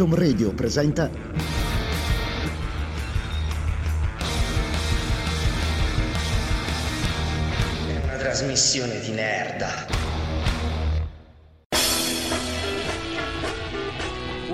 Atom Radio presenta È una trasmissione di nerda.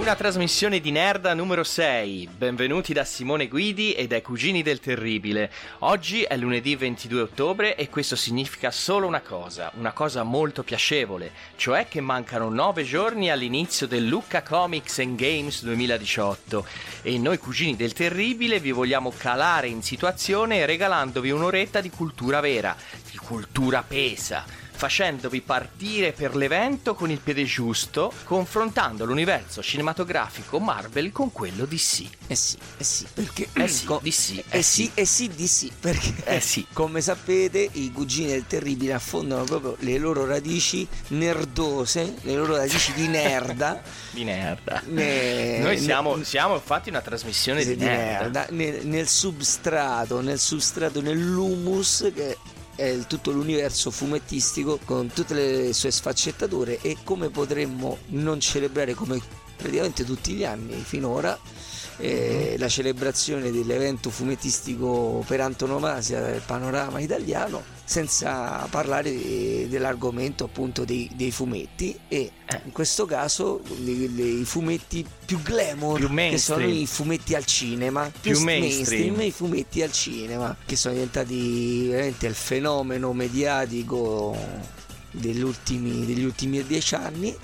Una trasmissione di Nerda numero 6. Benvenuti da Simone Guidi e dai Cugini del Terribile. Oggi è lunedì 22 ottobre e questo significa solo una cosa, una cosa molto piacevole, cioè che mancano 9 giorni all'inizio del Lucca Comics and Games 2018 e noi Cugini del Terribile vi vogliamo calare in situazione regalandovi un'oretta di cultura vera, di cultura pesa facendovi partire per l'evento con il piede giusto, confrontando l'universo cinematografico Marvel con quello DC. Eh sì, eh sì, perché Eh sì, co- DC, eh eh sì, sì. eh sì, di sì, perché Eh sì. come sapete i cugini del terribile affondano proprio le loro radici nerdose, le loro radici di nerda. Di nerda. Ne- Noi siamo, ne- siamo infatti una trasmissione di, di nerda. nerda, nel, nel substrato, nel substrato, nell'humus che tutto l'universo fumettistico con tutte le sue sfaccettature e come potremmo non celebrare come praticamente tutti gli anni finora eh, Mhm. la celebrazione dell'evento fumettistico per antonomasia del panorama italiano senza parlare di- dell'argomento appunto dei, dei fumetti e Eh. in questo caso dei fumetti più glamour Più che sono mainstream. i fumetti al cinema più, Più mainstream. i fumetti al cinema che sono diventati veramente il fenomeno mediatico degli ultimi, degli ultimi dieci anni e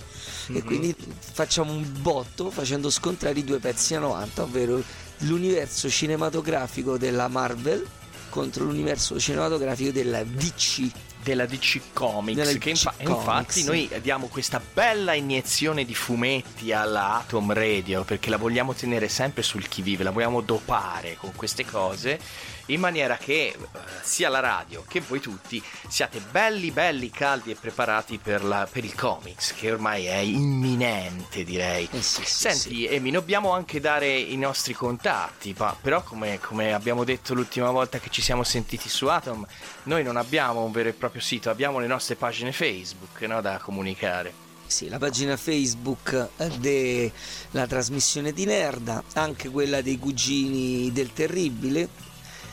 Mhm. quindi facciamo un botto facendo scontrare i due pezzi a 90 ovvero l'universo cinematografico della Marvel contro l'universo cinematografico della DC della DC Comics Della che infa- infatti Comics. noi diamo questa bella iniezione di fumetti alla Atom Radio perché la vogliamo tenere sempre sul chi vive, la vogliamo dopare con queste cose in maniera che eh, sia la radio che voi tutti siate belli belli caldi e preparati per, la- per il comics che ormai è imminente direi. Eh sì, sì, Senti Emi, dobbiamo anche dare i nostri contatti, ma però come, come abbiamo detto l'ultima volta che ci siamo sentiti su Atom, noi non abbiamo un vero e proprio sito, abbiamo le nostre pagine Facebook no, da comunicare. Sì, la pagina Facebook della trasmissione di Nerda, anche quella dei cugini del terribile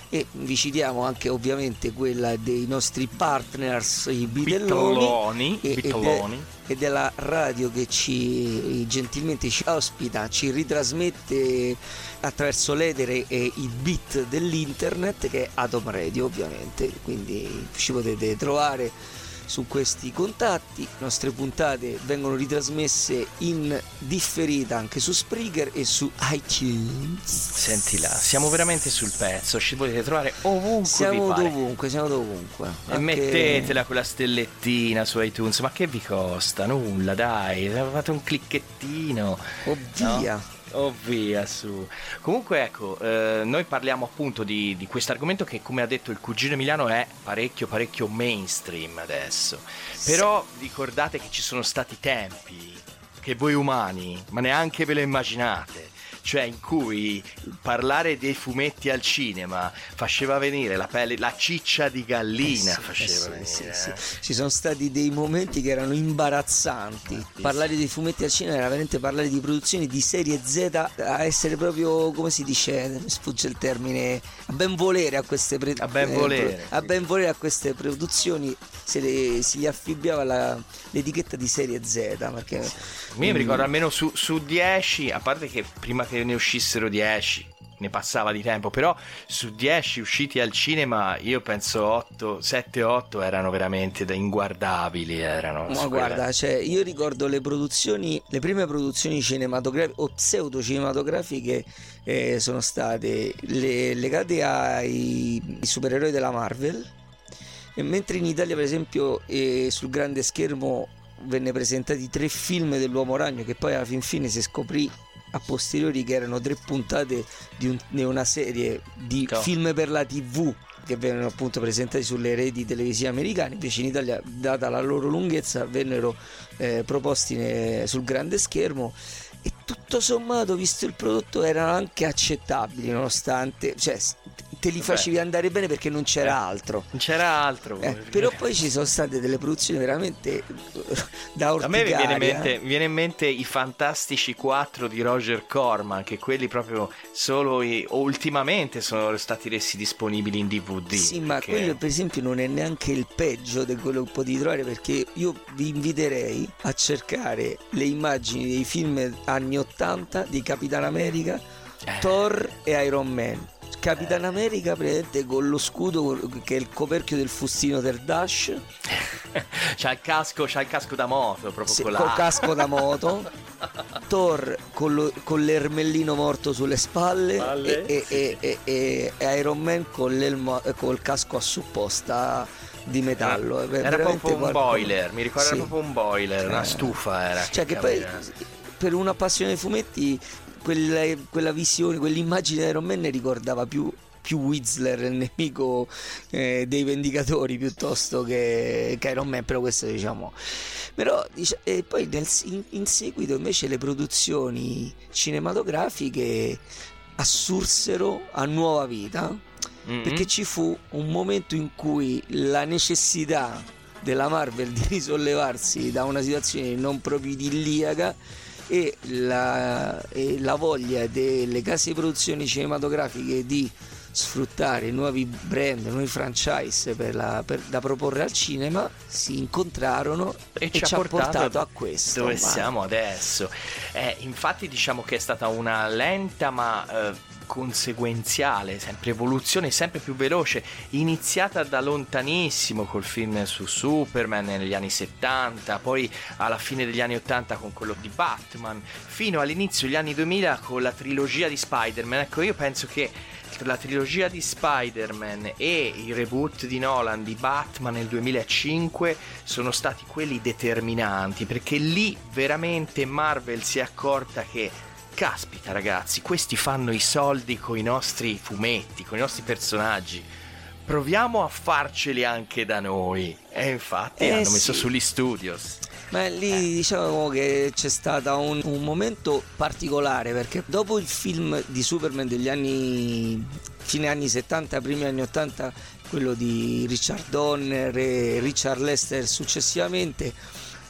e vi citiamo anche ovviamente quella dei nostri partners i Bitelloni, e, e de- e della radio che ci gentilmente ci ospita, ci ritrasmette attraverso l'etere e i bit dell'internet che è Atom Radio ovviamente, quindi ci potete trovare su questi contatti. Le nostre puntate vengono ritrasmesse in differita anche su Spreaker e su iTunes. Senti là, siamo veramente sul pezzo, ci potete trovare ovunque Siamo vi pare. dovunque, siamo dovunque. E Anche- mettetela quella stellettina su iTunes, ma che vi costa? Nulla, dai, fate un clicchettino. Oh via. Oh via su. Comunque ecco, eh, noi parliamo appunto di, di questo argomento che come ha detto il cugino Emiliano è parecchio parecchio mainstream adesso. Però ricordate che ci sono stati tempi che voi umani, ma neanche ve lo immaginate, cioè in cui parlare dei fumetti al cinema faceva venire la pelle, la ciccia di gallina Eh sì, faceva eh sì, venire. sì, eh. Ci sono stati dei momenti che erano imbarazzanti. Parlare dei fumetti al cinema era veramente parlare di produzioni di serie Z a essere proprio, come si dice, mi sfugge il termine, a ben volere a queste pre- A ben eh, volere, a ben volere a queste produzioni se le- si gli affibbiava la- l'etichetta di serie Z. Perché, Io mi ricordo almeno su, su 10, a parte che prima che ne uscissero 10 ne passava di tempo, però su 10 usciti al cinema io penso 8, 7, 8 erano veramente da inguardabili. Erano, Ma guarda, cioè, io ricordo le produzioni, le prime produzioni cinematografiche o pseudo cinematografiche eh, sono state le- legate ai, supereroi della Marvel, e mentre in Italia, per esempio, eh, sul grande schermo venne presentati tre film dell'Uomo Ragno, che poi alla fin fine si scoprì a posteriori che erano tre puntate di, un- di una serie di No. film per la TV che vennero appunto presentati sulle reti televisive americane, invece in Italia, data la loro lunghezza, vennero eh, proposti ne- sul grande schermo e tutto sommato, visto il prodotto, erano anche accettabili, nonostante, cioè, te li Beh. facevi andare bene perché non c'era Eh. altro. Non c'era altro. Eh, però poi ci sono state delle produzioni veramente da A orticaria. me mi viene, in mente, viene in mente i Fantastici 4 di Roger Corman, che quelli proprio solo i- ultimamente sono stati resi disponibili in DVD. Sì, ma perché- quello per esempio non è neanche il peggio di quello che potete trovare perché io vi inviterei a cercare le immagini dei film anni 80 di Capitan America, Eh. Thor e Iron Man. Capitan America presente con lo scudo che è il coperchio del fustino del Dash, c'ha il casco, c'ha il casco da moto, proprio la col casco da moto, Thor con, lo- con l'ermellino morto sulle spalle, Spalle, e, e- e- e- e Iron Man con l'elmo- eh, col casco a supposta di metallo. Era, era veramente proprio un qualcosa- boiler, mi ricordo Sì. era proprio un boiler, una Eh. stufa era. Cioè che poi cavolo. per una passione dei fumetti quella, quella visione, quell'immagine di Iron Man ne ricordava più più Whistler, il nemico eh, dei Vendicatori, piuttosto che, che Iron Man, però questo diciamo. Però dice- e poi nel- in, in seguito invece le produzioni cinematografiche assursero a nuova vita Mm-mm. perché ci fu un momento in cui la necessità della Marvel di risollevarsi da una situazione non proprio idilliaca e la, e la voglia delle case di produzioni cinematografiche di sfruttare nuovi brand, nuovi franchise per la- per- da proporre al cinema si incontrarono e, ci, ha portato, a questo. dove ma- siamo adesso. Eh, infatti diciamo che è stata una lenta ma eh, conseguenziale, sempre evoluzione sempre più veloce, iniziata da lontanissimo col film su Superman negli anni 70, poi alla fine degli anni 80 con quello di Batman, fino all'inizio degli anni 2000 con la trilogia di Spider-Man. Ecco, io penso che la trilogia di Spider-Man e il reboot di Nolan di Batman nel 2005 sono stati quelli determinanti perché lì veramente Marvel si è accorta che caspita ragazzi questi fanno i soldi con i nostri fumetti con i nostri personaggi. Proviamo a farceli anche da noi. E infatti Eh, hanno messo sì. sugli studios. Ma lì diciamo che c'è stato un, un momento particolare perché dopo il film di Superman degli anni fine anni 70, primi anni 80, quello di Richard Donner e Richard Lester successivamente,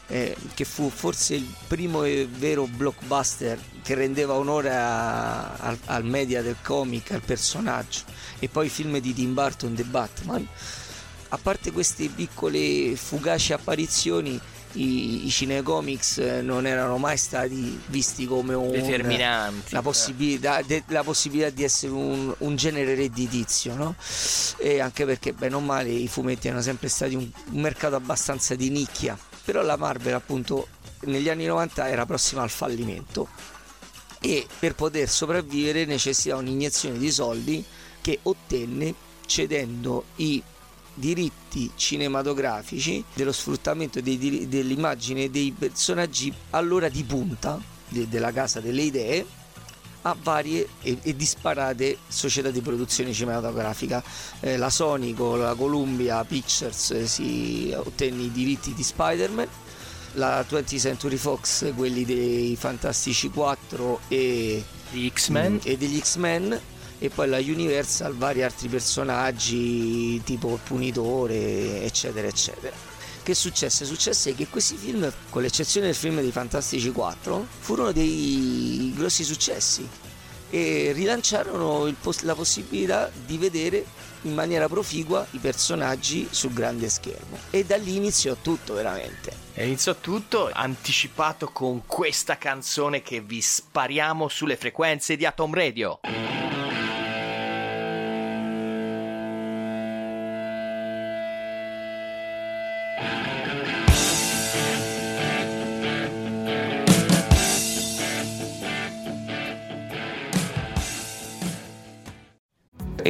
eh, che fu forse il primo e vero blockbuster che rendeva onore a- al, al media del comic, al personaggio, e poi i film di Tim Burton, The Batman a parte queste piccole fugaci apparizioni, i, i cinecomics eh, non erano mai stati visti come un, determinanti la possibilità, de- la possibilità di essere un, un genere redditizio, no? E anche perché, bene o male, i fumetti erano sempre stati un, un mercato abbastanza di nicchia. Però la Marvel, appunto, negli anni 90 era prossima al fallimento e per poter sopravvivere necessitava un'iniezione di soldi che ottenne cedendo i diritti cinematografici dello sfruttamento dei dell'immagine dei personaggi allora di punta de- della casa delle idee a varie e, e disparate società di produzione cinematografica. Eh, la Sony con la Columbia Pictures eh, si ottenne i diritti di Spider-Man la 20th Century Fox, quelli dei Fantastici 4 e, X-Men. e degli X-Men e poi la Universal vari altri personaggi tipo il Punitore eccetera eccetera che successe? Successe che questi film, con l'eccezione del film dei Fantastici 4, furono dei grossi successi e rilanciarono il pos- la possibilità di vedere in maniera proficua i personaggi sul grande schermo. E da lì iniziò tutto veramente. Iniziò tutto anticipato con questa canzone che vi spariamo sulle frequenze di Atom Radio.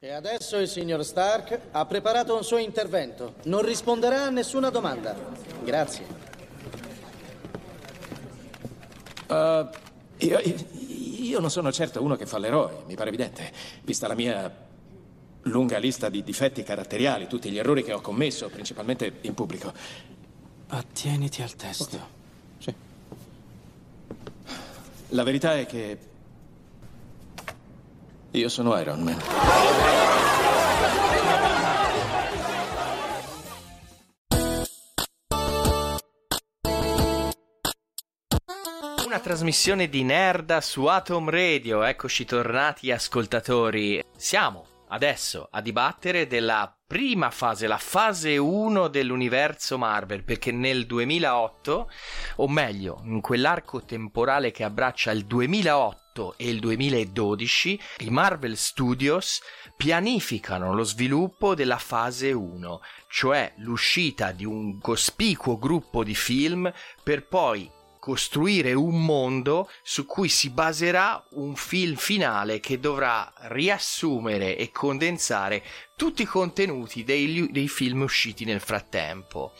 E adesso il signor Stark ha preparato un suo intervento. Non risponderà a nessuna domanda. Grazie. Uh, io, io non sono certo uno che fa l'eroe, mi pare evidente, vista la mia lunga lista di difetti caratteriali, tutti gli errori che ho commesso, principalmente in pubblico. Attieniti al testo. Sì. La verità è che io sono Iron Man. Una trasmissione di Nerda su Atom Radio. Eccoci tornati ascoltatori. Siamo adesso a dibattere della prima fase, la fase 1 dell'universo Marvel, perché nel 2008, o meglio, in quell'arco temporale che abbraccia il 2008 e il 2012, i Marvel Studios pianificano lo sviluppo della fase 1, cioè l'uscita di un cospicuo gruppo di film per poi costruire un mondo su cui si baserà un film finale che dovrà riassumere e condensare tutti i contenuti dei, dei film usciti nel frattempo.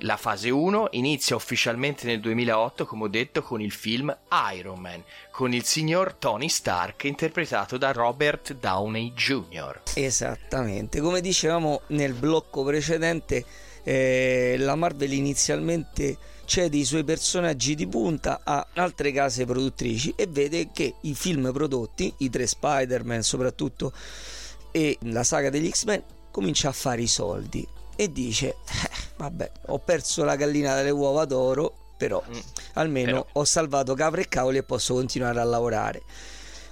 La fase 1 inizia ufficialmente nel 2008, come ho detto, con il film Iron Man, con il signor Tony Stark interpretato da Robert Downey Jr. Esattamente, come dicevamo nel blocco precedente, eh, la Marvel inizialmente cede i suoi personaggi di punta a altre case produttrici e vede che i film prodotti, i tre Spider-Man soprattutto e la saga degli X-Men, comincia a fare i soldi e dice, eh, vabbè, ho perso la gallina dalle uova d'oro, però mm, almeno però. ho salvato capre e cavoli e posso continuare a lavorare.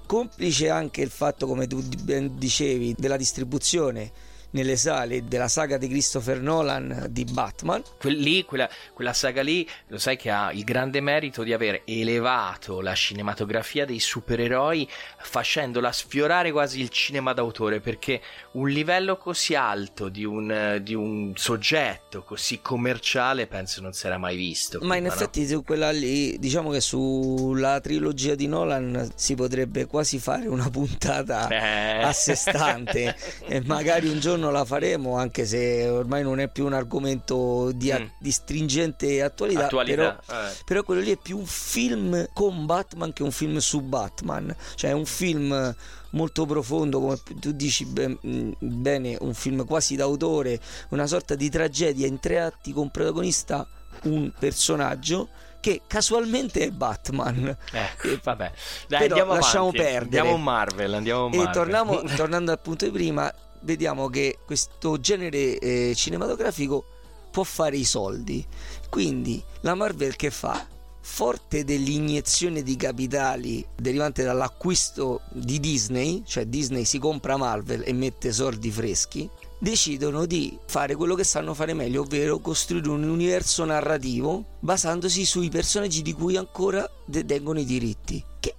Complice anche il fatto, come tu ben dicevi, della distribuzione nelle sale della saga di Christopher Nolan di Batman. Lì, quella, quella, saga lì, lo sai che ha il grande merito di aver elevato la cinematografia dei supereroi facendola sfiorare quasi il cinema d'autore perché un livello così alto di un, di un soggetto così commerciale penso non si era mai visto. Ma in effetti no? su quella lì, diciamo che sulla trilogia di Nolan si potrebbe quasi fare una puntata eh. a sé stante e magari un giorno la faremo anche se ormai non è più un argomento di, a- mm. di stringente attualità, attualità però, eh. però, quello lì è più un film con Batman che un film su Batman cioè è un film molto profondo come tu dici bene un film quasi d'autore una sorta di tragedia in tre atti con protagonista un personaggio che casualmente è Batman. Ecco, e, vabbè. Dai, andiamo lasciamo avanti. perdere. Andiamo Marvel, andiamo Marvel. E torniamo, tornando al punto di prima, vediamo che questo genere eh, cinematografico può fare i soldi. Quindi la Marvel che fa? Forte dell'iniezione di capitali derivante dall'acquisto di Disney, cioè Disney si compra Marvel e mette soldi freschi, decidono di fare quello che sanno fare meglio, ovvero costruire un universo narrativo basandosi sui personaggi di cui ancora detengono i diritti, che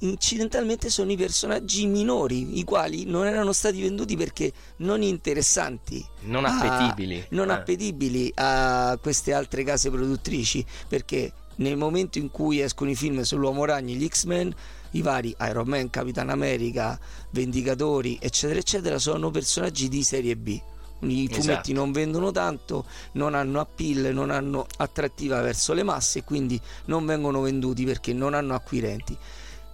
incidentalmente sono i personaggi minori, i quali non erano stati venduti perché non interessanti. Non a- appetibili. non Eh. appetibili a queste altre case produttrici perché nel momento in cui escono i film sull'Uomo Ragno, gli X-Men, i vari Iron Man, Capitan America, Vendicatori, eccetera, eccetera, sono personaggi di serie B. I fumetti Esatto. non vendono tanto, non hanno appeal, non hanno attrattiva verso le masse e quindi non vengono venduti perché non hanno acquirenti.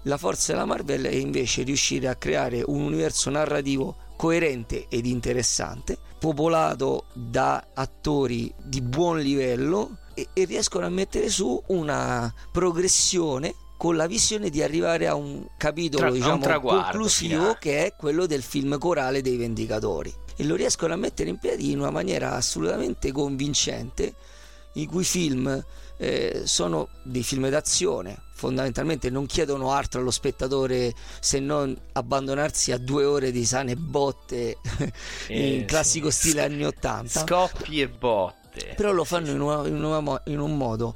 La forza della Marvel è invece riuscire a creare un universo narrativo coerente ed interessante, popolato da attori di buon livello e, e riescono a mettere su una progressione con la visione di arrivare a un capitolo Tra- un diciamo, traguardo conclusivo finale. che è quello del film corale dei Vendicatori e lo riescono a mettere in piedi in una maniera assolutamente convincente i cui film eh, sono dei film d'azione fondamentalmente non chiedono altro allo spettatore se non abbandonarsi a due ore di sane botte Eh, in classico sì. stile anni 80 Scoppi e botte. però lo fanno in, una- in una in un modo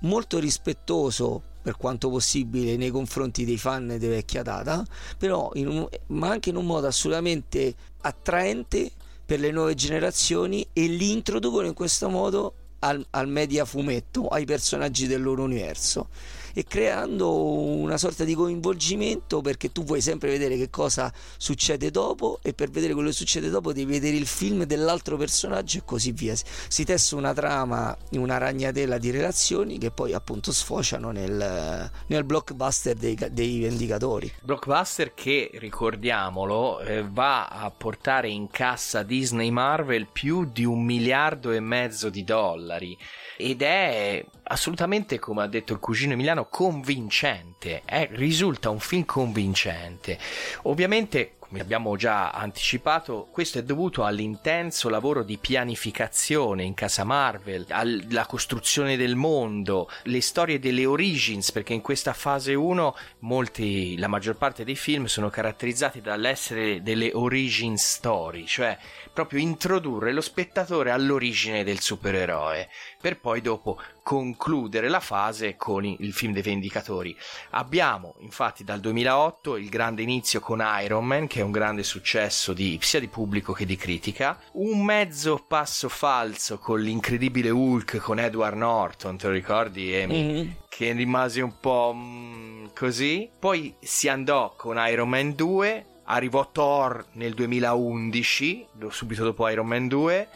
molto rispettoso per quanto possibile nei confronti dei fan di vecchia data però un- ma anche in un modo assolutamente attraente per le nuove generazioni e li introducono in questo modo al, al media fumetto, ai personaggi del loro universo e creando una sorta di coinvolgimento perché tu vuoi sempre vedere che cosa succede dopo e per vedere quello che succede dopo devi vedere il film dell'altro personaggio e così via. Si tessa una trama, una ragnatela di relazioni che poi appunto sfociano nel, nel blockbuster dei, dei Vendicatori. Blockbuster che, ricordiamolo, eh, va a portare in cassa Disney Marvel più di un miliardo e mezzo di dollari ed è assolutamente, come ha detto il cugino Emiliano, convincente. È- risulta un film convincente. Ovviamente, come abbiamo già anticipato, questo è dovuto all'intenso lavoro di pianificazione in casa Marvel, alla costruzione del mondo, le storie delle origins, perché in questa fase 1 molti, la maggior parte dei film sono caratterizzati dall'essere delle origin story, cioè proprio introdurre lo spettatore all'origine del supereroe, per poi dopo concludere la fase con il film dei Vendicatori. Abbiamo infatti dal 2008 il grande inizio con Iron Man, che è un grande successo di- sia di pubblico che di critica, un mezzo passo falso con l'incredibile Hulk con Edward Norton, te lo ricordi Amy? Mhm. Che rimase un po' mm, così. Poi si andò con Iron Man 2, arrivò Thor nel 2011, do- subito dopo Iron Man 2,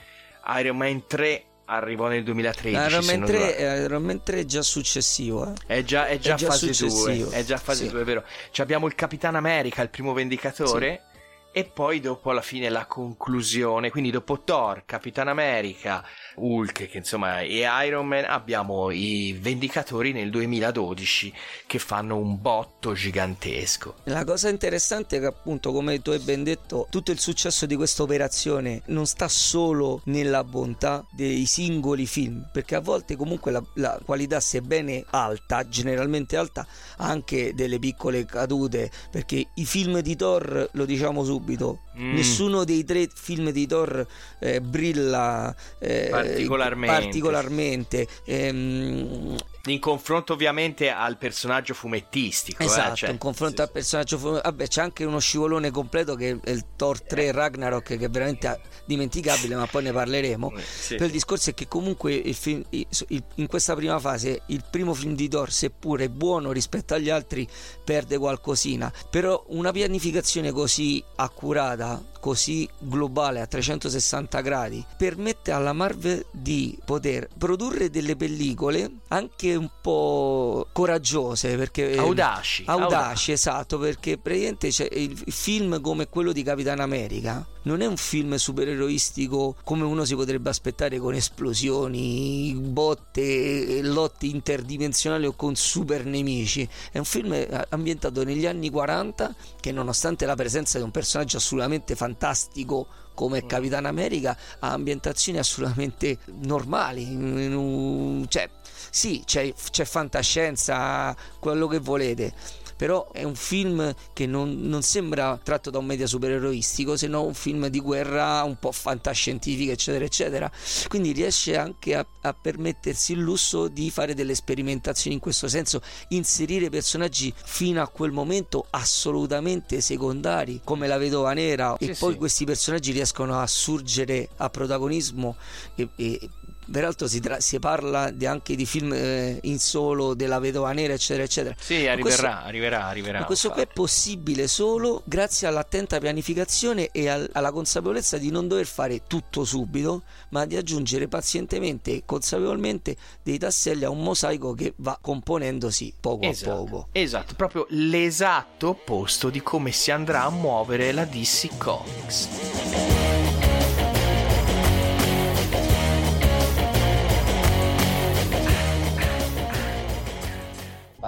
Iron Man 3 arrivò nel 2013. Iron se Man, non 3, sbaglio. Iron Man 3 è già successivo. eh. È già, è già, È già fase 2, successivo. è già fase Sì. 2, è vero. Ci abbiamo il Capitan America, il primo vendicatore, e poi dopo alla fine la conclusione. Quindi dopo Thor, Capitan America, Hulk, che insomma, e Iron Man, abbiamo i vendicatori nel 2012 che fanno un botto gigantesco. La cosa interessante è che appunto, come tu hai ben detto, tutto il successo di questa operazione non sta solo nella bontà dei singoli film, perché a volte comunque la, la qualità, sebbene alta, generalmente alta, ha anche delle piccole cadute, perché i film di Thor, lo diciamo subito, Mm. nessuno dei tre film di Thor eh, brilla eh, Particolarmente. particolarmente. Ehm, In confronto ovviamente al personaggio fumettistico. eh, Esatto, cioè- in confronto al personaggio fu- vabbè c'è anche uno scivolone completo che è il Thor 3 Ragnarok che è veramente dimenticabile ma poi ne parleremo Sì. però il discorso è che comunque il film- il- il- in questa prima fase il primo film di Thor seppure è buono rispetto agli altri perde qualcosina però una pianificazione così accurata così globale a 360 gradi permette alla Marvel di poter produrre delle pellicole anche un po' coraggiose perché Audaci, audaci, audaci. esatto perché praticamente c'è il il film come quello di Capitan America non è un film supereroistico come uno si potrebbe aspettare con esplosioni, botte, lotti interdimensionali o con super nemici. È un film eh, ambientato negli anni 40 che nonostante la presenza di un personaggio assolutamente fantastico come Capitan America ha ambientazioni assolutamente normali, cioè sì, c'è, c'è fantascienza, quello che volete, però è un film che non, non sembra tratto da un media supereroistico, se no un film di guerra un po' fantascientifica, eccetera, eccetera. Quindi riesce anche a, a permettersi il lusso di fare delle sperimentazioni in questo senso, inserire personaggi fino a quel momento assolutamente secondari, come la vedova nera, sì, e poi sì. questi personaggi riescono a surgere a protagonismo e, e Peraltro si, tra- si parla di anche di film eh, in solo della vedova nera, eccetera, eccetera. Sì, arriverà, questo, arriverà, arriverà. Ma questo qui è possibile solo grazie all'attenta pianificazione e al- alla consapevolezza di non dover fare tutto subito, ma di aggiungere pazientemente e consapevolmente dei tasselli a un mosaico che va componendosi poco esatto, a poco. Esatto, proprio l'esatto opposto di come si andrà a muovere la DC Comics.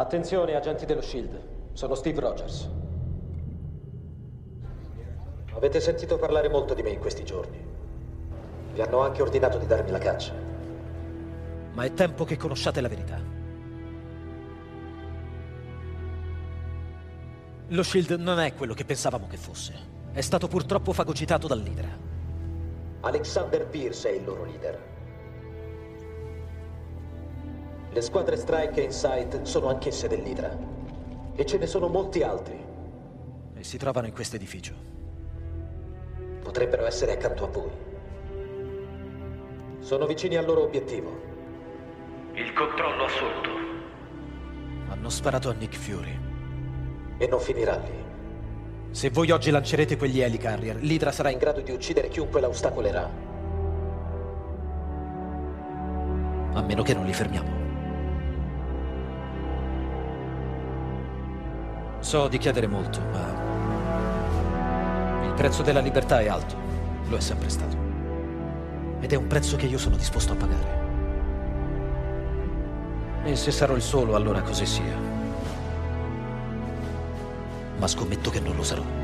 Attenzione, agenti dello Shield. Sono Steve Rogers. Avete sentito parlare molto di me in questi giorni. Vi hanno anche ordinato di darmi la caccia. Ma è tempo che conosciate la verità. Lo Shield non è quello che pensavamo che fosse. È stato purtroppo fagocitato dall'Idra. Alexander Pierce è il loro leader. Le squadre Strike e Insight sono anch'esse dell'Idra. E ce ne sono molti altri. E si trovano in questo edificio. Potrebbero essere accanto a voi. Sono vicini al loro obiettivo. Il controllo assoluto. Hanno sparato a Nick Fury. E non finirà lì. Se voi oggi lancerete quegli helicarrier, l'Idra sarà in grado di uccidere chiunque la ostacolerà. A meno che non li fermiamo. So di chiedere molto, ma il prezzo della libertà è alto, lo è sempre stato. Ed è un prezzo che io sono disposto a pagare. E se sarò il solo, allora così sia. Ma scommetto che non lo sarò.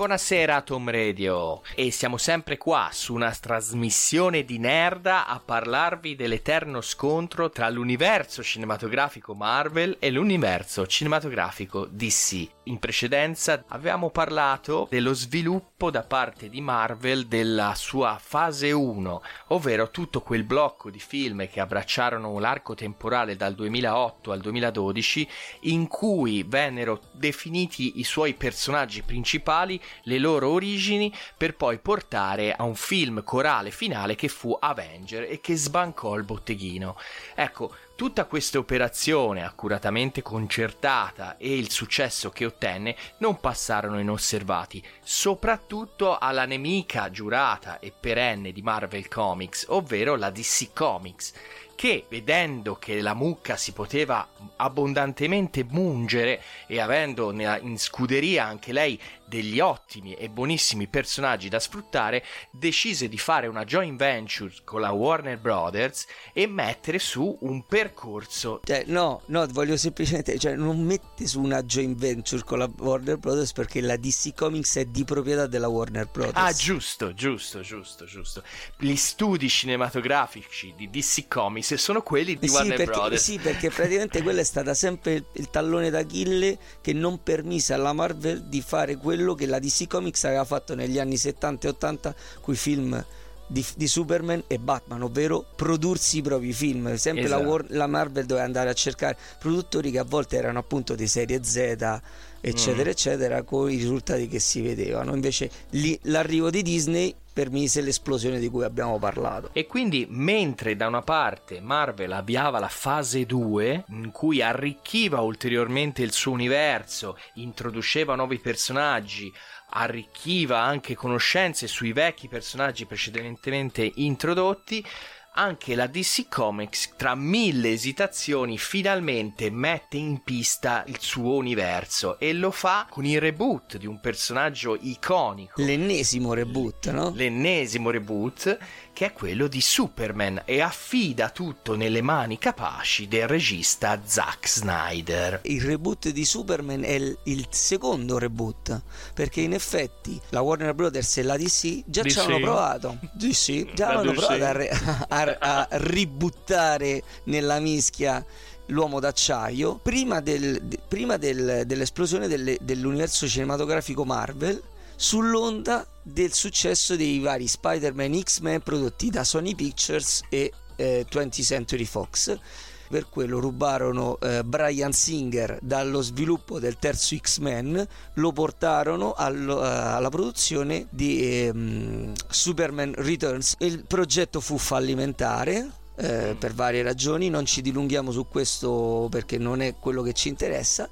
Buonasera Tom Radio e siamo sempre qua su una trasmissione di Nerda a parlarvi dell'eterno scontro tra l'universo cinematografico Marvel e l'universo cinematografico DC. In precedenza avevamo parlato dello sviluppo da parte di Marvel della sua fase 1, ovvero tutto quel blocco di film che abbracciarono l'arco temporale dal 2008 al 2012 in cui vennero definiti i suoi personaggi principali le loro origini per poi portare a un film corale finale che fu Avenger e che sbancò il botteghino. Ecco, Tutta questa operazione accuratamente concertata e il successo che ottenne non passarono inosservati, soprattutto alla nemica giurata e perenne di Marvel Comics, ovvero la DC Comics, che vedendo che la mucca si poteva abbondantemente mungere e avendo in scuderia anche lei degli ottimi e buonissimi personaggi da sfruttare, decise di fare una joint venture con la Warner Brothers e mettere su un percorso. Cioè, no, no, voglio semplicemente, cioè, non mette su una joint venture con la Warner Brothers perché la DC Comics è di proprietà della Warner Brothers. Ah, giusto, giusto, giusto, giusto. Gli studi cinematografici di DC Comics sono quelli di sì, Warner perché, Brothers. Sì, perché praticamente quella è stata sempre il, tallone d'Achille che non permise alla Marvel di fare quello quello che la DC Comics aveva fatto negli anni 70 e 80 con i film di, di, Superman e Batman, ovvero prodursi i propri film. Sempre esatto. la, War, la, Marvel doveva andare a cercare produttori che a volte erano appunto di serie Z, eccetera, mm. eccetera, con i risultati che si vedevano. Invece lì, l'arrivo di Disney permise l'esplosione di cui abbiamo parlato. E quindi mentre da una parte Marvel avviava la fase 2 in cui arricchiva ulteriormente il suo universo, introduceva nuovi personaggi, arricchiva anche conoscenze sui vecchi personaggi precedentemente introdotti, anche la DC Comics, tra mille esitazioni, finalmente mette in pista il suo universo e lo fa con il reboot di un personaggio iconico. L'ennesimo reboot, no? L'ennesimo reboot che è quello di Superman e affida tutto nelle mani capaci del regista Zack Snyder. Il reboot di Superman è il, il secondo reboot, perché in effetti la Warner Brothers e la DC già DC? ci avevano provato. DC, già DC? provato a, re- a- a ributtare nella mischia l'uomo d'acciaio prima, del- de- prima del- dell'esplosione delle- dell'universo cinematografico Marvel sull'onda del successo dei vari Spider-Man X-Men prodotti da Sony Pictures e eh, 20th Century Fox per quello rubarono eh, Brian Singer dallo sviluppo del terzo X-Men, lo portarono allo- eh, alla produzione di ehm, Superman Returns. Il progetto fu fallimentare. eh, per varie ragioni, non ci dilunghiamo su questo perché non è quello che ci interessa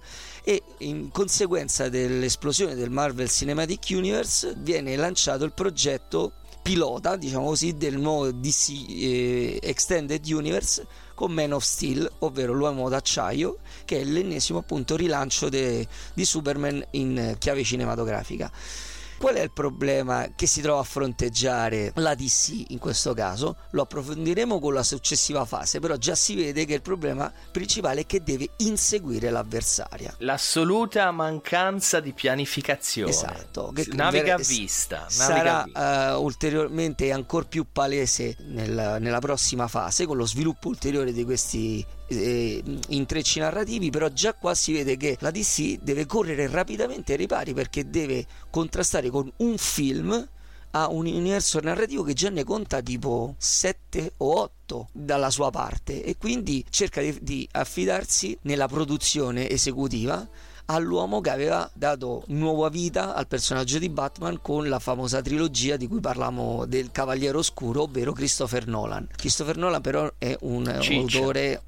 e in conseguenza dell'esplosione del Marvel Cinematic Universe viene lanciato il progetto pilota, diciamo così, del nuovo DC eh, Extended Universe con Man of Steel, ovvero l'uomo d'acciaio, che è l'ennesimo appunto rilancio de- di Superman in chiave cinematografica. Qual è il problema che si trova a fronteggiare la DC in questo caso? Lo approfondiremo con la successiva fase, però già si vede che il problema principale è che deve inseguire l'avversaria. L'assoluta mancanza di pianificazione. Esatto, che naviga a ver- vista. naviga a Sarà vista. eh, ulteriormente ancora più palese nel- nella prossima fase con lo sviluppo ulteriore di questi eh, intrecci narrativi, però già qua si vede che la DC deve correre rapidamente ai ripari perché deve contrastare con un film a un universo narrativo che già ne conta tipo 7 o 8 dalla sua parte e quindi cerca di, di affidarsi nella produzione esecutiva all'uomo che aveva dato nuova vita al personaggio di Batman con la famosa trilogia di cui parlavamo del Cavaliere Oscuro, ovvero Christopher Nolan. Christopher Nolan però è un Ciccia. autore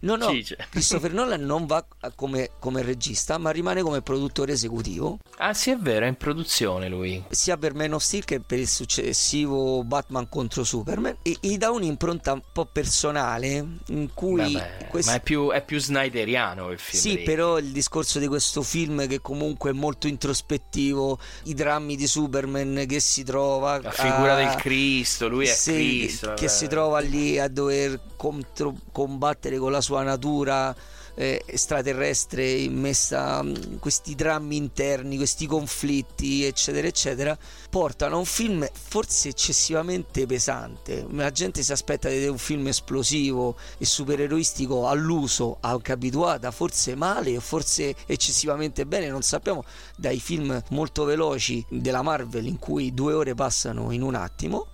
No, no, Ciccia. Christopher Nolan non va come, come regista, ma rimane come produttore esecutivo, Ah, sì, è vero, è in produzione lui. sia per Man of Steel che per il successivo Batman contro Superman, e gli dà un'impronta un po' personale in cui Vabbè, questi- Ma è più, è più snyderiano il film. Sì, però il discorso di questo film che comunque è molto introspettivo, i drammi di Superman che si trova La figura a- del Cristo, lui è sì, Cristo. che vabbè. si trova lì a dover contro- combattere con la sua natura eh, extraterrestre immessa in questi drammi interni, questi conflitti, eccetera, eccetera, portano a un film forse eccessivamente pesante. La gente si aspetta di vedere un film esplosivo e supereroistico all'uso, anche abituata, forse male forse eccessivamente bene, non sappiamo, dai film molto veloci della Marvel in cui due ore passano in un attimo.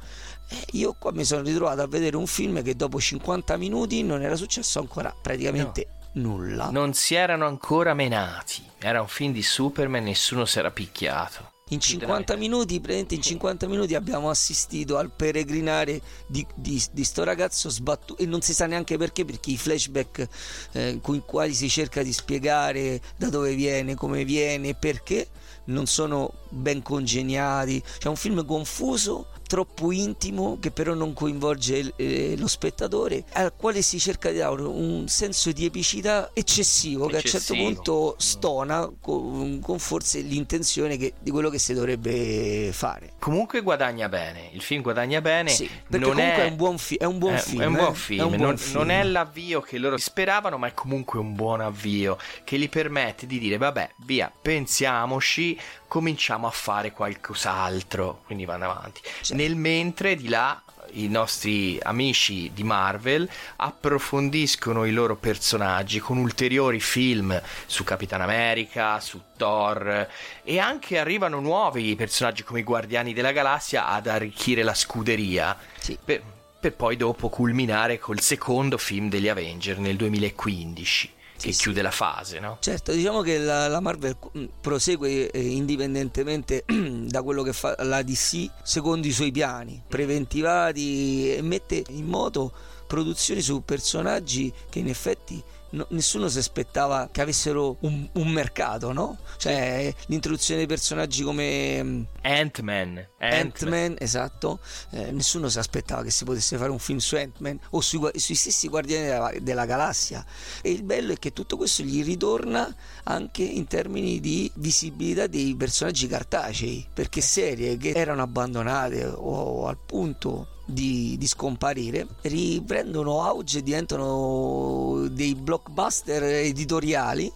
Eh, Io qua mi sono ritrovato a vedere un film che dopo 50 minuti non era successo ancora praticamente nulla. Non si erano ancora menati. Era un film di Superman, nessuno si era picchiato. In 50 minuti, praticamente in 50 minuti abbiamo assistito al peregrinare di, di, di sto ragazzo sbattuto e non si sa neanche perché, perché i flashback eh, con i quali si cerca di spiegare da dove viene, come viene, perché non sono ben congeniati. C'è un film confuso, troppo intimo, che però non coinvolge eh, lo spettatore, al quale si cerca di dare un senso di epicità eccessivo, che a un certo Eccessivo. punto stona con, con forse l'intenzione che- di quello che si dovrebbe fare. Comunque guadagna bene. Il film guadagna bene. Sì, perché non comunque è... è un buon, fi- è un buon è- film. È un eh. buon film. È un buon non, film. non è l'avvio che loro speravano, ma è comunque un buon avvio che gli permette di dire: vabbè, via, pensiamoci, cominciamo a fare qualcos'altro. Quindi vanno avanti. Nel mentre di là. I nostri amici di Marvel approfondiscono i loro personaggi con ulteriori film su Capitan America, su Thor e anche arrivano nuovi personaggi come i Guardiani della Galassia ad arricchire la scuderia per, per poi dopo culminare col secondo film degli Avenger nel 2015 che chiude la fase, no? Certo, diciamo che la, la Marvel prosegue eh, indipendentemente da quello che fa la DC secondo i suoi piani preventivati e mette in moto produzioni su personaggi che in effetti no- nessuno si aspettava che avessero un, un mercato, no? Cioè l'introduzione di personaggi come mm, Ant-Man, Ant-Man, esatto, eh, nessuno si aspettava che si potesse fare un film su Ant-Man o sui, sui stessi Guardiani della, della Galassia. E il bello è che tutto questo gli ritorna anche in termini di visibilità dei personaggi cartacei, perché serie che erano abbandonate o al punto di, di, scomparire, riprendono auge e diventano dei blockbuster editoriali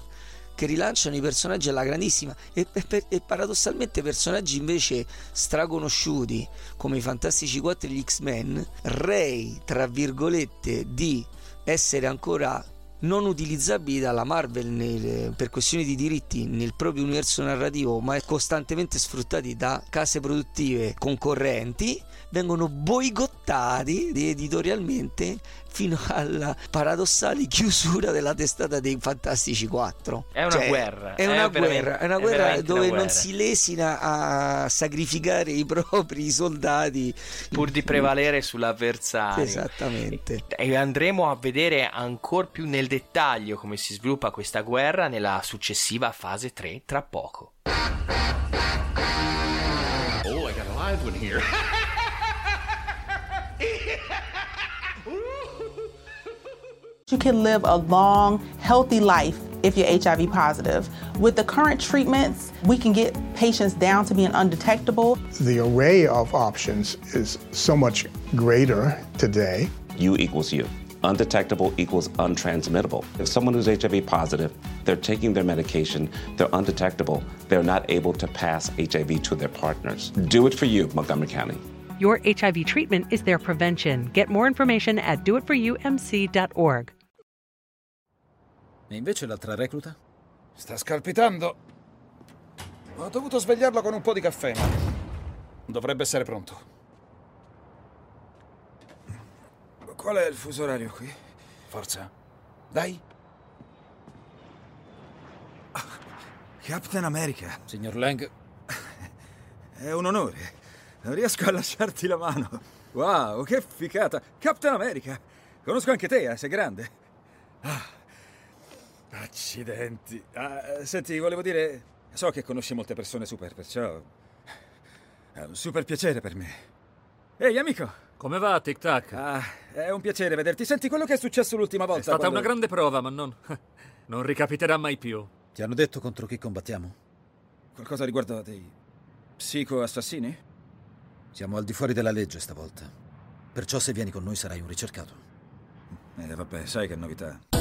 che rilanciano i personaggi alla grandissima. E, e, e, paradossalmente personaggi invece straconosciuti come i Fantastici 4 e gli X-Men, rei tra virgolette di essere ancora non utilizzabili dalla Marvel nel, per questioni di diritti nel proprio universo narrativo, ma costantemente sfruttati da case produttive concorrenti, vengono boicottati editorialmente fino alla paradossale chiusura della testata dei Fantastici 4. È una cioè, guerra. È una guerra, è una guerra dove non si lesina a sacrificare i propri soldati pur di prevalere sull'avversario. Esattamente. E andremo a vedere ancora più nel dettaglio come si sviluppa questa guerra nella successiva fase 3 tra poco. Oh, I got a live one here. You can live a long, healthy life if you're HIV positive. With the current treatments, we can get patients down to being undetectable. The array of options is so much greater today. U equals U. Undetectable equals untransmittable. If someone who's HIV positive, they're taking their medication, they're undetectable, they're not able to pass HIV to their partners. Do it for you, Montgomery County. Your HIV treatment is their prevention. Get more information at doitforumc.org. E invece l'altra recluta? Sta scalpitando. Ho dovuto svegliarlo con un po' di caffè, ma dovrebbe essere pronto. Qual è il fuso orario qui? Forza. Dai. Captain America. Signor Lang. È un onore. Non riesco a lasciarti la mano. Wow, che ficata. Captain America. Conosco anche te, eh? sei grande. Ah. Accidenti. Ah, senti, volevo dire, so che conosci molte persone super, perciò è un super piacere per me. Ehi, amico! Come va, Tic Tac? Ah, è un piacere vederti. Senti quello che è successo l'ultima volta. È stata quando... una grande prova, ma non... non ricapiterà mai più. Ti hanno detto contro chi combattiamo? Qualcosa riguardo dei psico-assassini? Siamo al di fuori della legge stavolta. Perciò se vieni con noi sarai un ricercato. Eh, vabbè, sai che novità.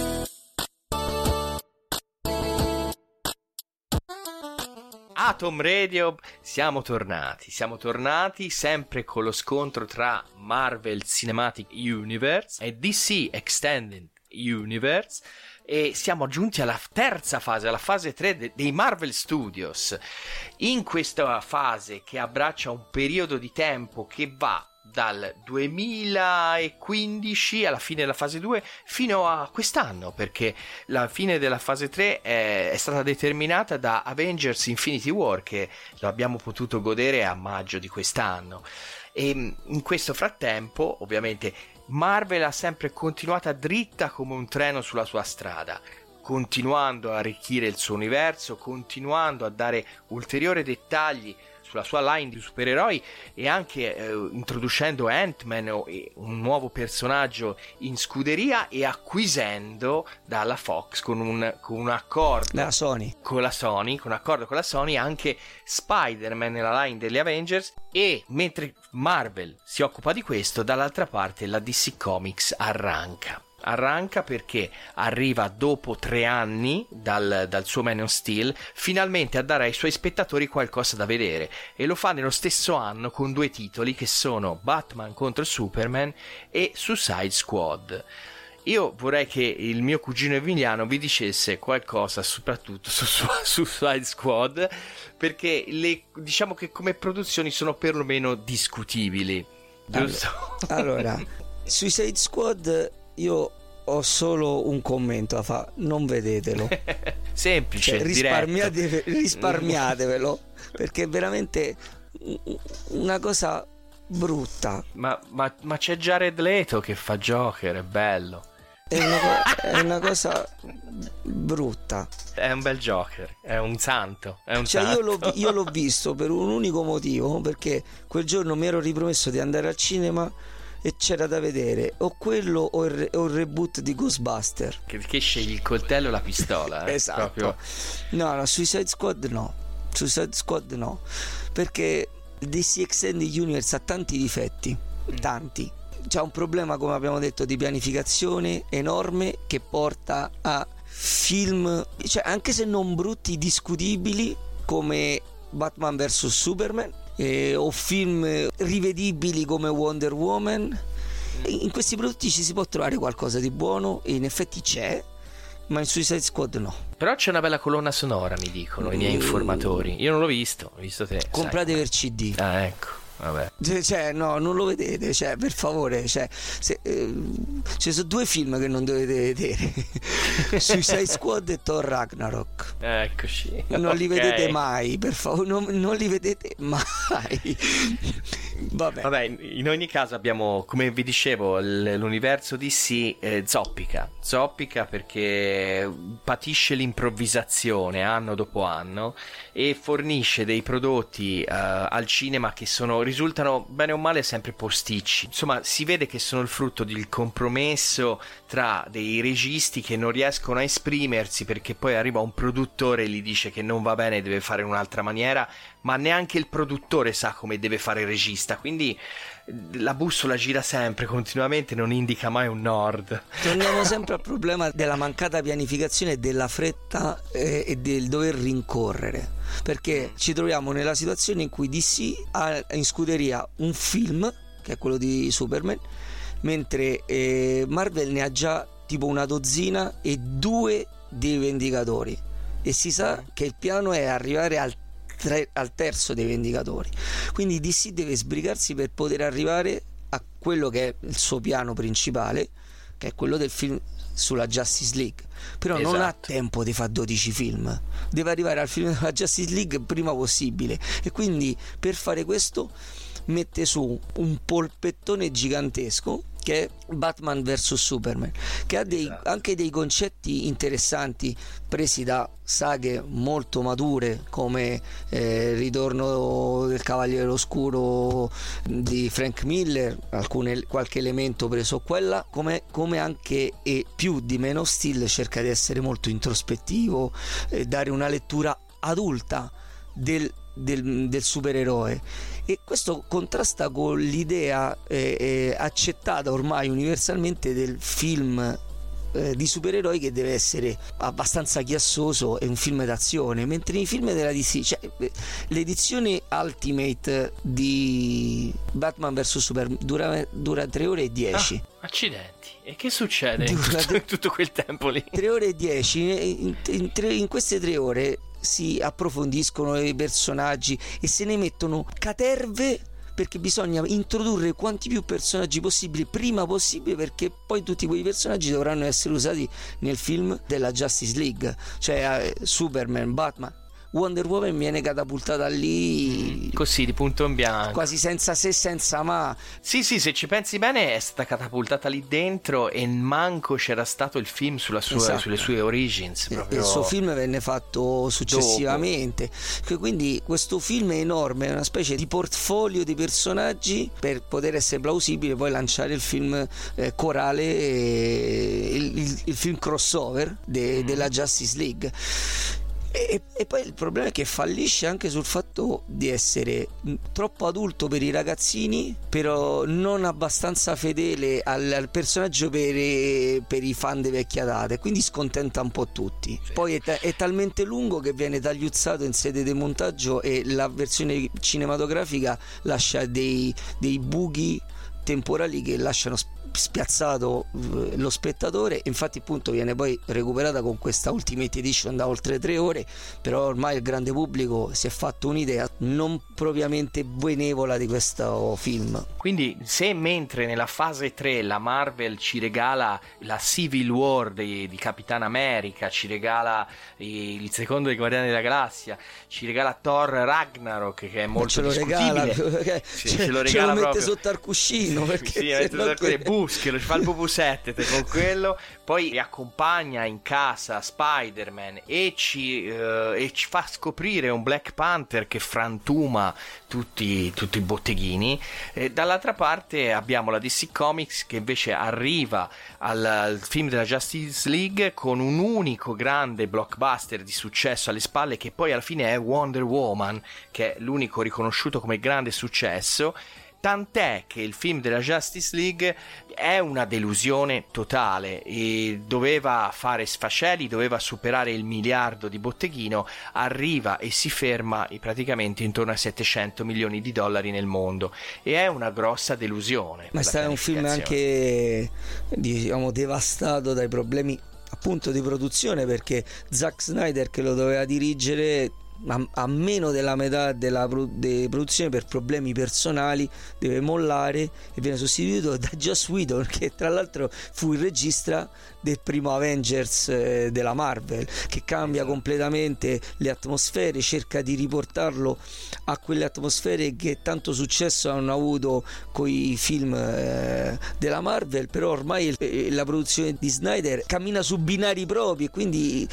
Atom Radio, siamo tornati, siamo tornati sempre con lo scontro tra Marvel Cinematic Universe e DC Extended Universe e siamo giunti alla terza fase, alla fase 3 de- dei Marvel Studios. In questa fase che abbraccia un periodo di tempo che va dal 2015 alla fine della fase 2 fino a quest'anno perché la fine della fase 3 è, è, stata determinata da Avengers Infinity War che lo abbiamo potuto godere a maggio di quest'anno. E in questo frattempo ovviamente Marvel ha sempre continuato dritta come un treno sulla sua strada continuando a arricchire il suo universo continuando a dare ulteriori dettagli sulla sua line di supereroi e anche eh, introducendo Ant-Man, un nuovo personaggio in scuderia e acquisendo dalla Fox con un, con un accordo la Sony. con la Sony, con un accordo con la Sony anche Spider-Man nella line degli Avengers e mentre Marvel si occupa di questo, dall'altra parte la DC Comics arranca arranca perché arriva dopo tre anni dal, dal, suo Man of Steel finalmente a dare ai suoi spettatori qualcosa da vedere e lo fa nello stesso anno con due titoli che sono Batman contro Superman e Suicide Squad. Io vorrei che il mio cugino Emiliano vi dicesse qualcosa soprattutto su, su Suicide Squad perché le, diciamo che come produzioni sono perlomeno discutibili. Giusto? Allora, allora Suicide Squad io ho solo un commento da fare, non vedetelo. Semplice, cioè, risparmiate, risparmiatevelo perché è veramente una cosa brutta. Ma, ma, ma, c'è Jared Leto che fa Joker, è bello. È una, è una, cosa brutta. È un bel Joker, è un santo. È un cioè, santo. Io, l'ho, io l'ho visto per un unico motivo, perché quel giorno mi ero ripromesso di andare al cinema e c'era da vedere o quello o il, o il reboot di Ghostbuster. Che, scegli il coltello o la pistola? Eh? esatto. Proprio... No, no, Suicide Squad no. Suicide Squad no. Perché DC Extended Universe ha tanti difetti. tanti. C'è un problema, come abbiamo detto, di pianificazione enorme che porta a film, cioè anche se non brutti, discutibili come Batman vs Superman eh, o film rivedibili come Wonder Woman. In questi prodotti ci si può trovare qualcosa di buono e in effetti c'è, ma in Suicide Squad no. Però c'è una bella colonna sonora, mi dicono i miei Mm. informatori. Io non l'ho visto, ho visto te. Comprate per CD. Ah, ecco. Vabbè. Cioè, Cioè, no, non lo vedete, cioè, per favore, cioè, se, eh, ci sono due film che non dovete vedere. Suicide Squad e Thor Ragnarok. Eccoci. Non li Ok. vedete mai, per favore, non, non li vedete mai. Vabbè. Vabbè, in- ogni caso abbiamo, come vi dicevo, l'universo DC eh, zoppica. Zoppica perché patisce l'improvvisazione anno dopo anno e fornisce dei prodotti eh, al cinema che sono, risultano bene o male sempre posticci. Insomma, si vede che sono il frutto del compromesso tra dei registi che non riescono a esprimersi perché poi arriva un produttore e gli dice che non va bene, deve fare in un'altra maniera, ma neanche il produttore sa come deve fare il regista, quindi la bussola gira sempre, continuamente, non indica mai un nord. Torniamo sempre al problema della mancata pianificazione della fretta eh, e del dover rincorrere. Perché ci troviamo nella situazione in cui DC ha in scuderia un film, che è quello di Superman, mentre eh, Marvel ne ha già tipo una dozzina e due dei Vendicatori. E si sa che il piano è arrivare al, tre- al terzo dei Vendicatori. Quindi DC deve sbrigarsi per poter arrivare a quello che è il suo piano principale, che è quello del film sulla Justice League. Però non ha Esatto. tempo di fare 12 film, deve arrivare al film della Justice League prima possibile. E quindi per fare questo mette su un polpettone gigantesco che è Batman vs Superman, che ha dei- anche dei concetti interessanti presi da saghe molto mature come eh, il Ritorno del Cavaliere Oscuro di Frank Miller, alcune- qualche elemento preso qua là, come, come anche e più di Man of Steel cerca di essere molto introspettivo, eh, dare una lettura adulta del, del- del supereroe e questo contrasta con l'idea eh, eh, accettata ormai universalmente del film eh, di supereroi che deve essere abbastanza chiassoso e un film d'azione mentre nei film della DC cioè, eh, l'edizione Ultimate di Batman vs Superman dura, dura 3 ore e 10 Ah, accidenti, e che succede in Dura- tutto, in tutto quel tempo lì? 3 ore e 10 in, in in queste tre ore si approfondiscono i personaggi e se ne mettono caterve perché bisogna introdurre quanti più personaggi possibili prima possibile perché poi tutti quei personaggi dovranno essere usati nel film della Justice League cioè eh, Superman, Batman Wonder Woman viene catapultata lì Così, di punto in bianco. quasi senza se senza ma Sì, sì, se ci pensi bene è stata catapultata lì dentro e manco c'era stato il film sulla sua- Esatto. sulle sue origins. Proprio... Il suo film venne fatto successivamente. Que- Quindi questo film è enorme, è una specie di portfolio di personaggi per poter essere plausibile, poi lanciare il film eh, corale, eh, il, il- il film crossover de- Mm. della Justice League. E, e poi il problema è che fallisce anche sul fatto di essere mh, troppo adulto per i ragazzini, però non abbastanza fedele al, al personaggio per, eh, per i fan di vecchia data, quindi scontenta un po' tutti. Poi è, ta- è talmente lungo che viene tagliuzzato in sede di montaggio e la versione cinematografica lascia dei, dei buchi temporali che lasciano sp- spiazzato eh, lo spettatore infatti appunto viene poi recuperata con questa Ultimate Edition da oltre tre ore però ormai il grande pubblico si è fatto un'idea non propriamente benevola di questo film Quindi, se mentre nella fase 3 la Marvel ci regala la Civil War di, di Capitan America, ci regala il secondo dei Guardiani della Galassia, ci regala Thor Ragnarok, che è molto ce lo regala discutibile. Sì, ce, ce lo ce regala mette proprio. sotto al cuscino perché Sì, se no da quelle che- busche, lo fa il BB7 te con quello, poi accompagna in casa Spider-Man e ci, eh, e ci fa scoprire un Black Panther che frantuma tutti, tutti i botteghini. E dall'altra parte abbiamo la DC Comics che invece arriva al, al film della Justice League con un unico grande blockbuster di successo alle spalle che poi alla fine è Wonder Woman, che è l'unico riconosciuto come grande successo tant'è che il film della Justice League è una delusione totale e doveva fare sfascelli, doveva superare il miliardo di botteghino, arriva e si ferma praticamente intorno a 700 milioni di dollari nel mondo e è una grossa delusione. Ma è un film anche diciamo devastato dai problemi appunto di produzione perché Zack Snyder che lo doveva dirigere a, a, meno della metà della de produzione per problemi personali deve mollare e viene sostituito da Joss Whedon che tra l'altro fu il regista del primo Avengers eh, della Marvel che cambia esatto. completamente le atmosfere cerca di riportarlo a quelle atmosfere che tanto successo hanno avuto con i film eh, della Marvel però ormai il, la produzione di Snyder cammina su binari propri e quindi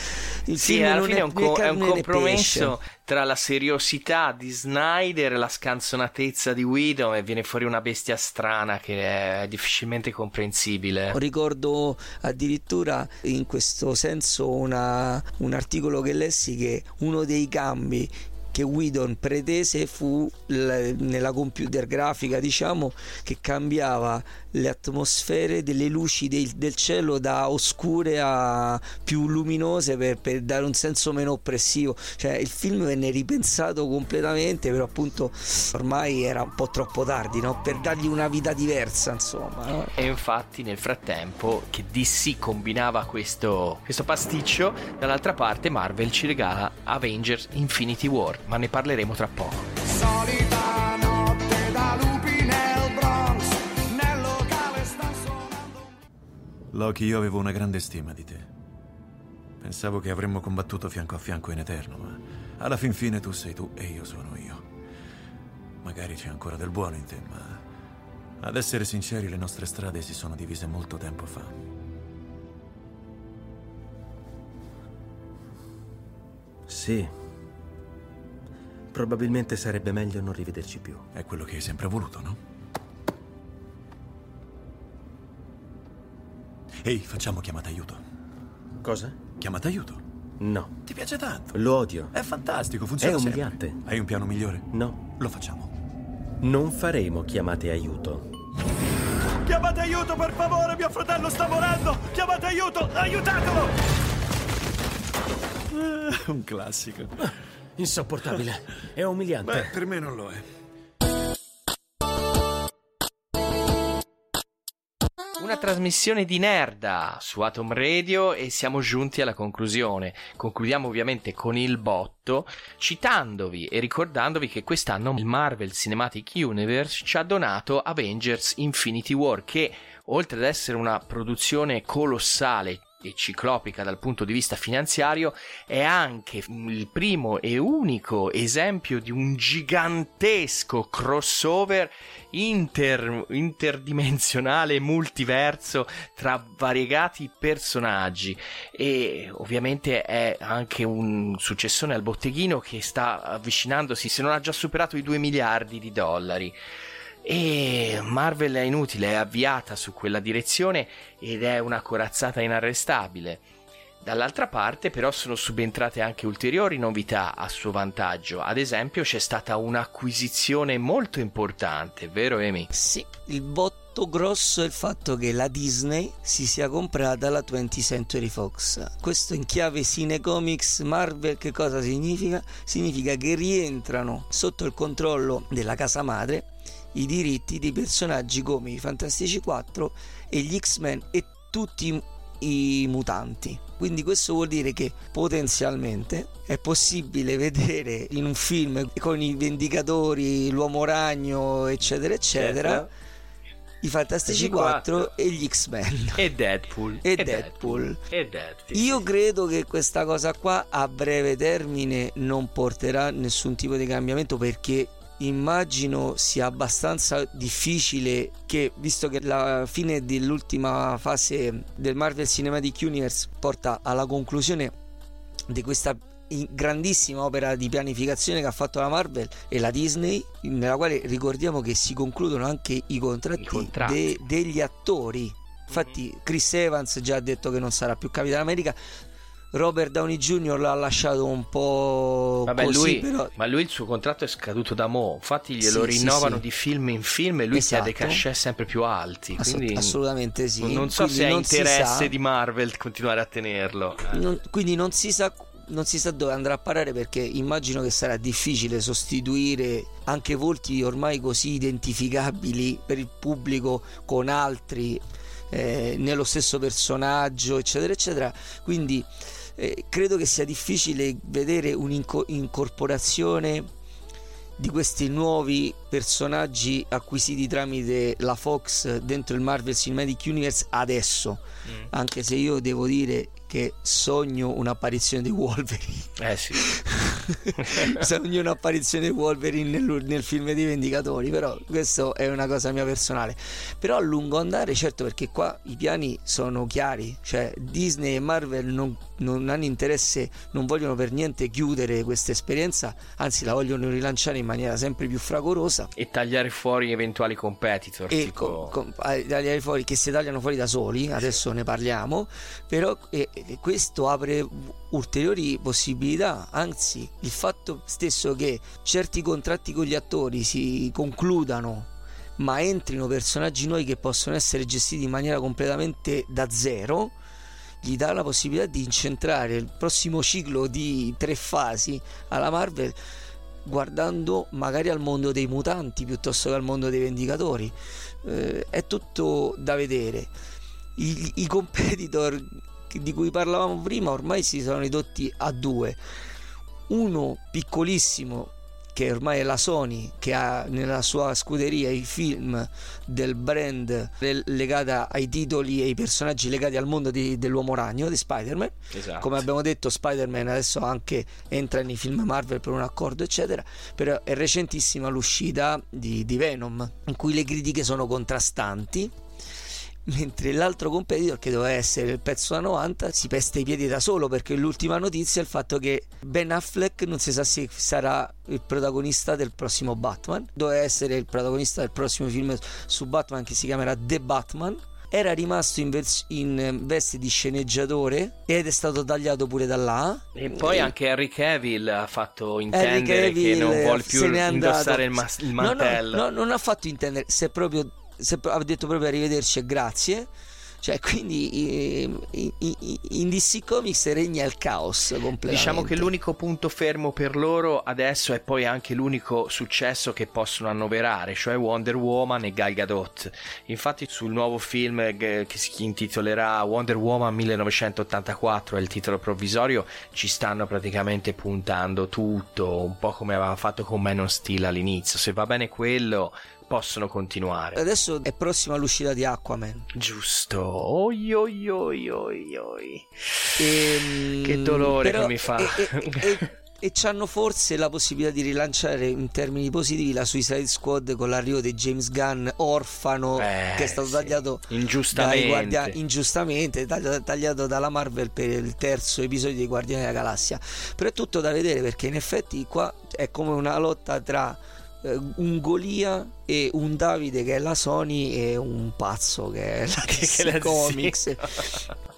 il sì, film alla fine è, un, co- è un compromesso tra la seriosità di Snyder e la scanzonatezza di Widow e viene fuori una bestia strana che è difficilmente comprensibile. Ricordo addirittura in questo senso una, un articolo che lessi che uno dei cambi che Whedon pretese fu nella computer grafica diciamo che cambiava le atmosfere delle luci del, del cielo da oscure a più luminose per, per, dare un senso meno oppressivo cioè il film venne ripensato completamente però appunto ormai era un po' troppo tardi no? per dargli una vita diversa insomma no? e infatti nel frattempo che DC combinava questo, questo pasticcio dall'altra parte Marvel ci regala Avengers Infinity War ma ne parleremo tra poco solita Loki io avevo una grande stima di te pensavo che avremmo combattuto fianco a fianco in eterno ma alla fin fine tu sei tu e io sono io magari c'è ancora del buono in te ma ad essere sinceri le nostre strade si sono divise molto tempo fa sì Probabilmente sarebbe meglio non rivederci più. È quello che hai sempre voluto, no? Ehi, facciamo chiamata aiuto. Cosa? Chiamata aiuto. No. Ti piace tanto? Lo odio. È fantastico, funziona È umiliante. Sempre. Hai un piano migliore? No. Lo facciamo. Non faremo chiamate aiuto. Chiamate aiuto, per favore, mio fratello sta morendo! Chiamate aiuto, aiutatelo! un classico. Insopportabile. È umiliante. Beh, per me non lo è. Una trasmissione di nerda su Atom Radio e siamo giunti alla conclusione. Concludiamo ovviamente con il botto, citandovi e ricordandovi che quest'anno il Marvel Cinematic Universe ci ha donato Avengers Infinity War che oltre ad essere una produzione colossale e ciclopica dal punto di vista finanziario, è anche il primo e unico esempio di un gigantesco crossover inter, interdimensionale multiverso tra variegati personaggi e ovviamente è anche un successone al botteghino che sta avvicinandosi se non ha già superato i 2 miliardi di dollari. E Marvel è inutile, è avviata su quella direzione ed è una corazzata inarrestabile. Dall'altra parte però sono subentrate anche ulteriori novità a suo vantaggio, ad esempio c'è stata un'acquisizione molto importante, vero Amy? Sì, il botto grosso è il fatto che la Disney si sia comprata la 20th Century Fox. Questo in chiave Cinecomics Marvel che cosa significa? Significa che rientrano sotto il controllo della casa madre i diritti di personaggi come i Fantastici 4 e gli X-Men e tutti i mutanti. Quindi questo vuol dire che potenzialmente è possibile vedere in un film con i Vendicatori, l'Uomo Ragno, eccetera, eccetera. Certo. I Fantastici 4 e gli X-Men e Deadpool e, e Deadpool. Deadpool. E Deadpool. Io credo che questa cosa qua a breve termine non porterà nessun tipo di cambiamento perché immagino sia abbastanza difficile che, visto che la fine dell'ultima fase del Marvel Cinematic Universe porta alla conclusione di questa grandissima opera di pianificazione che ha fatto la Marvel e la Disney, nella quale ricordiamo che si concludono anche i contratti, I contratti. De, degli attori. Infatti, Chris Evans già ha detto che non sarà più Capitano America Robert Downey Jr. l'ha lasciato un po' Vabbè, così, lui, però ma lui il suo contratto è scaduto da mo', infatti glielo Sì, sì, rinnovano sì. di film in film e lui Esatto. chiede cachet sempre più alti. Ass- Quindi assolutamente sì. Non so Quindi se è interesse di Marvel continuare a tenerlo. Non- quindi non si sa non si sa dove andrà a parare perché immagino che sarà difficile sostituire anche volti ormai così identificabili per il pubblico con altri eh, nello stesso personaggio eccetera eccetera quindi eh, credo che sia difficile vedere un'incorporazione di questi nuovi personaggi acquisiti tramite la Fox dentro il Marvel Cinematic Universe adesso. Anche se io devo dire che sogno un'apparizione di Wolverine. Eh sì. sogno un'apparizione di Wolverine nel, nel film dei Vendicatori però questa è una cosa mia personale. Però a lungo andare certo perché qua i piani sono chiari cioè Disney e Marvel non, non hanno interesse non vogliono per niente chiudere questa esperienza anzi la vogliono rilanciare in maniera sempre più fragorosa E tagliare fuori eventuali competitor. e tipo... con- eh, tagliare fuori, che si tagliano fuori da soli, adesso ne parliamo, però eh, eh, questo apre ulteriori possibilità, anzi il fatto stesso che certi contratti con gli attori si concludano ma entrino personaggi nuovi che possono essere gestiti in maniera completamente da zero gli dà la possibilità di incentrare il prossimo ciclo di tre fasi alla Marvel guardando magari al mondo dei mutanti piuttosto che al mondo dei vendicatori. Eh, è tutto da vedere. I, i competitor di cui parlavamo prima ormai si sono ridotti a due. Uno piccolissimo che ormai è la Sony che ha nella sua scuderia i film del brand le- legata ai titoli e ai personaggi legati al mondo di- dell'uomo ragno di Spider-Man. Esatto. come abbiamo detto Spider-Man adesso anche entra nei film Marvel per un accordo eccetera. Però è recentissima l'uscita di, di Venom in cui le critiche sono contrastanti mentre l'altro competitor che doveva essere il pezzo da 90 si pesta i piedi da solo perché l'ultima notizia è il fatto che Ben Affleck non si sa se sarà il protagonista del prossimo Batman. Doveva essere il protagonista del prossimo film su Batman che si chiamerà The Batman. Era rimasto in, vers- in veste di sceneggiatore ed è stato tagliato pure da là. E poi anche Henry Cavill ha fatto intendere che non vuole più indossare il, mas- il No, no, mantello. No, non ha fatto intendere, se proprio ha detto proprio arrivederci e grazie. Cioè, quindi eh, in, in- DC Comics regna il caos. Diciamo che l'unico punto fermo per loro adesso è poi anche l'unico successo che possono annoverare, cioè Wonder Woman e Gal Gadot. Infatti sul nuovo film che si intitolerà Wonder Woman 1984, è il titolo provvisorio, ci stanno praticamente puntando tutto, un po' come aveva fatto con Man of Steel all'inizio. Se va bene quello, possono continuare. Adesso è prossima l'uscita di Aquaman. Giusto. Oi oi oi oi oi. Ehm, Che dolore però- che mi fa. E, e, e, e c'hanno forse la possibilità di rilanciare in termini positivi la Suicide Squad con l'arrivo di James Gunn orfano Eh, che è stato sì. tagliato Ingiustamente. guardia- ingiustamente tagliato, tagliato dalla Marvel per il terzo episodio di Guardiani della Galassia però è tutto da vedere perché in effetti qua è come una lotta tra un Golia e un Davide che è la Sony e un pazzo che è la DC la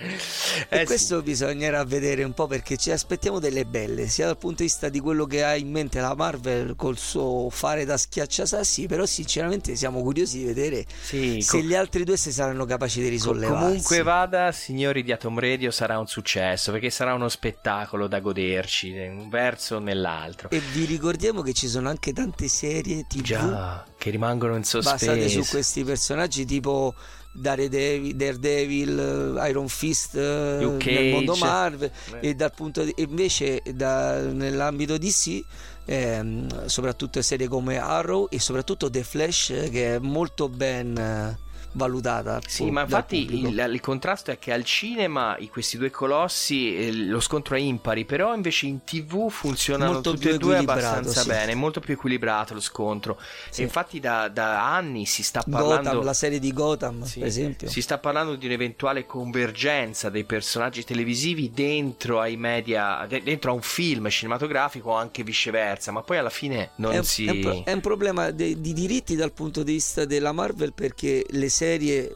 Comics Eh e questo bisognerà vedere un po' perché ci aspettiamo delle belle, sia dal punto di vista di quello che ha in mente la Marvel col suo fare da schiacciasassi, però sinceramente siamo curiosi di vedere Sì, se co- gli altri due si saranno capaci di risollevarsi. Comunque vada, signori di Atom Radio, sarà un successo perché sarà uno spettacolo da goderci, in un verso o nell'altro. E vi ricordiamo che ci sono anche tante serie TV Già, che rimangono in basate su sospeso. questi personaggi tipo Daredevil, Daredevil Iron Fist eh, nel mondo. Marvel e dal punto di, e invece da- nell'ambito DC ehm, soprattutto serie come Arrow e soprattutto The Flash che è molto ben eh, valutata Sì, ma infatti il, il contrasto è che al cinema questi due colossi eh, lo scontro è impari, però invece in tv funzionano Molto tutti e due abbastanza sì. bene, molto più equilibrato lo scontro. Sì. E infatti da, da anni si sta parlando... Gotham, la serie di Gotham Sì, per esempio Si sta parlando di un'eventuale convergenza dei personaggi televisivi dentro ai media, de- dentro a un film cinematografico o anche viceversa, ma poi alla fine non è, si... è un, è un problema de- di diritti dal punto di vista della Marvel perché le serie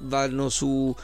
vanno su,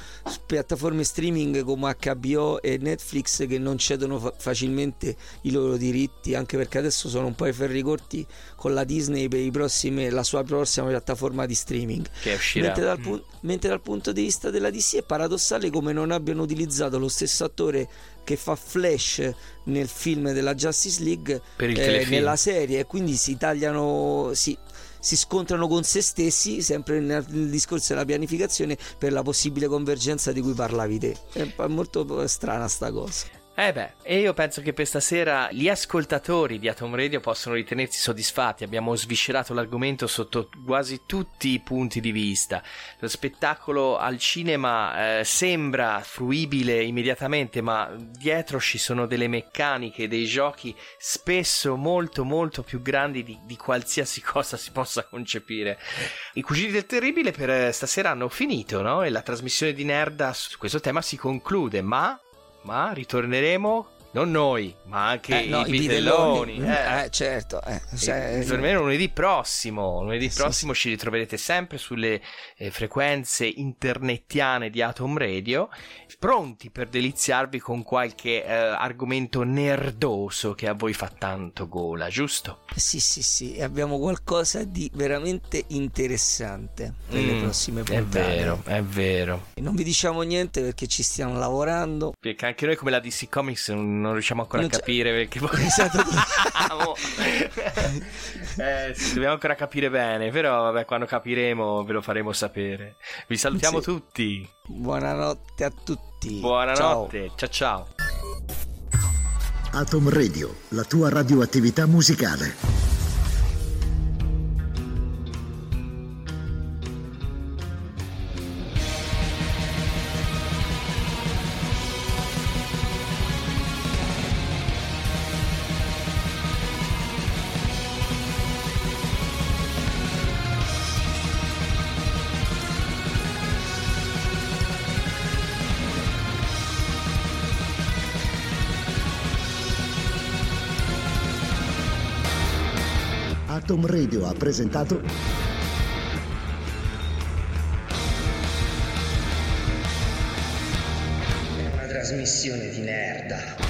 piattaforme streaming come HBO e Netflix che non cedono fa- facilmente i loro diritti, anche perché adesso sono un po' i ferri corti con la Disney per i prossimi, la sua prossima piattaforma di streaming. Che uscirà. Mentre dal, Mm. pu- mentre dal punto di vista della DC è paradossale come non abbiano utilizzato lo stesso attore che fa Flash nel film della Justice League eh, Per il telefilm. nella serie e quindi si tagliano si, si scontrano con se stessi sempre nel, nel discorso della pianificazione per la possibile convergenza di cui parlavi te. È molto strana sta cosa Eh beh, e io penso che per stasera gli ascoltatori di Atom Radio possono ritenersi soddisfatti. Abbiamo sviscerato l'argomento sotto quasi tutti i punti di vista. Lo spettacolo al cinema eh, sembra fruibile immediatamente, ma dietro ci sono delle meccaniche, dei giochi spesso molto molto più grandi di, di qualsiasi cosa si possa concepire. I Cugini del Terribile per eh, stasera hanno finito, no? E la trasmissione di Nerda su questo tema si conclude, ma ma ritorneremo non noi, ma anche Eh, no, i vitelloni. eh, certo eh, se- Ritorneremo lunedì prossimo. Lunedì Sì, prossimo ci ritroverete sempre sulle eh, frequenze internettiane di Atom Radio, pronti per deliziarvi con qualche eh, argomento nerdoso che a voi fa tanto gola, giusto? sì sì sì e abbiamo qualcosa di veramente interessante per le Mm, prossime È puntate vero, è vero. non vi diciamo niente perché ci stiamo lavorando Perché anche noi come la DC Comics non non riusciamo ancora Non a capire perché poi Esatto. eh, sì, dobbiamo ancora capire bene, però vabbè, quando capiremo ve lo faremo sapere. Vi salutiamo Sì. tutti. Buonanotte a tutti Buonanotte. ciao. ciao. Atom Radio, la tua radioattività musicale. Radio ha presentato una trasmissione di merda.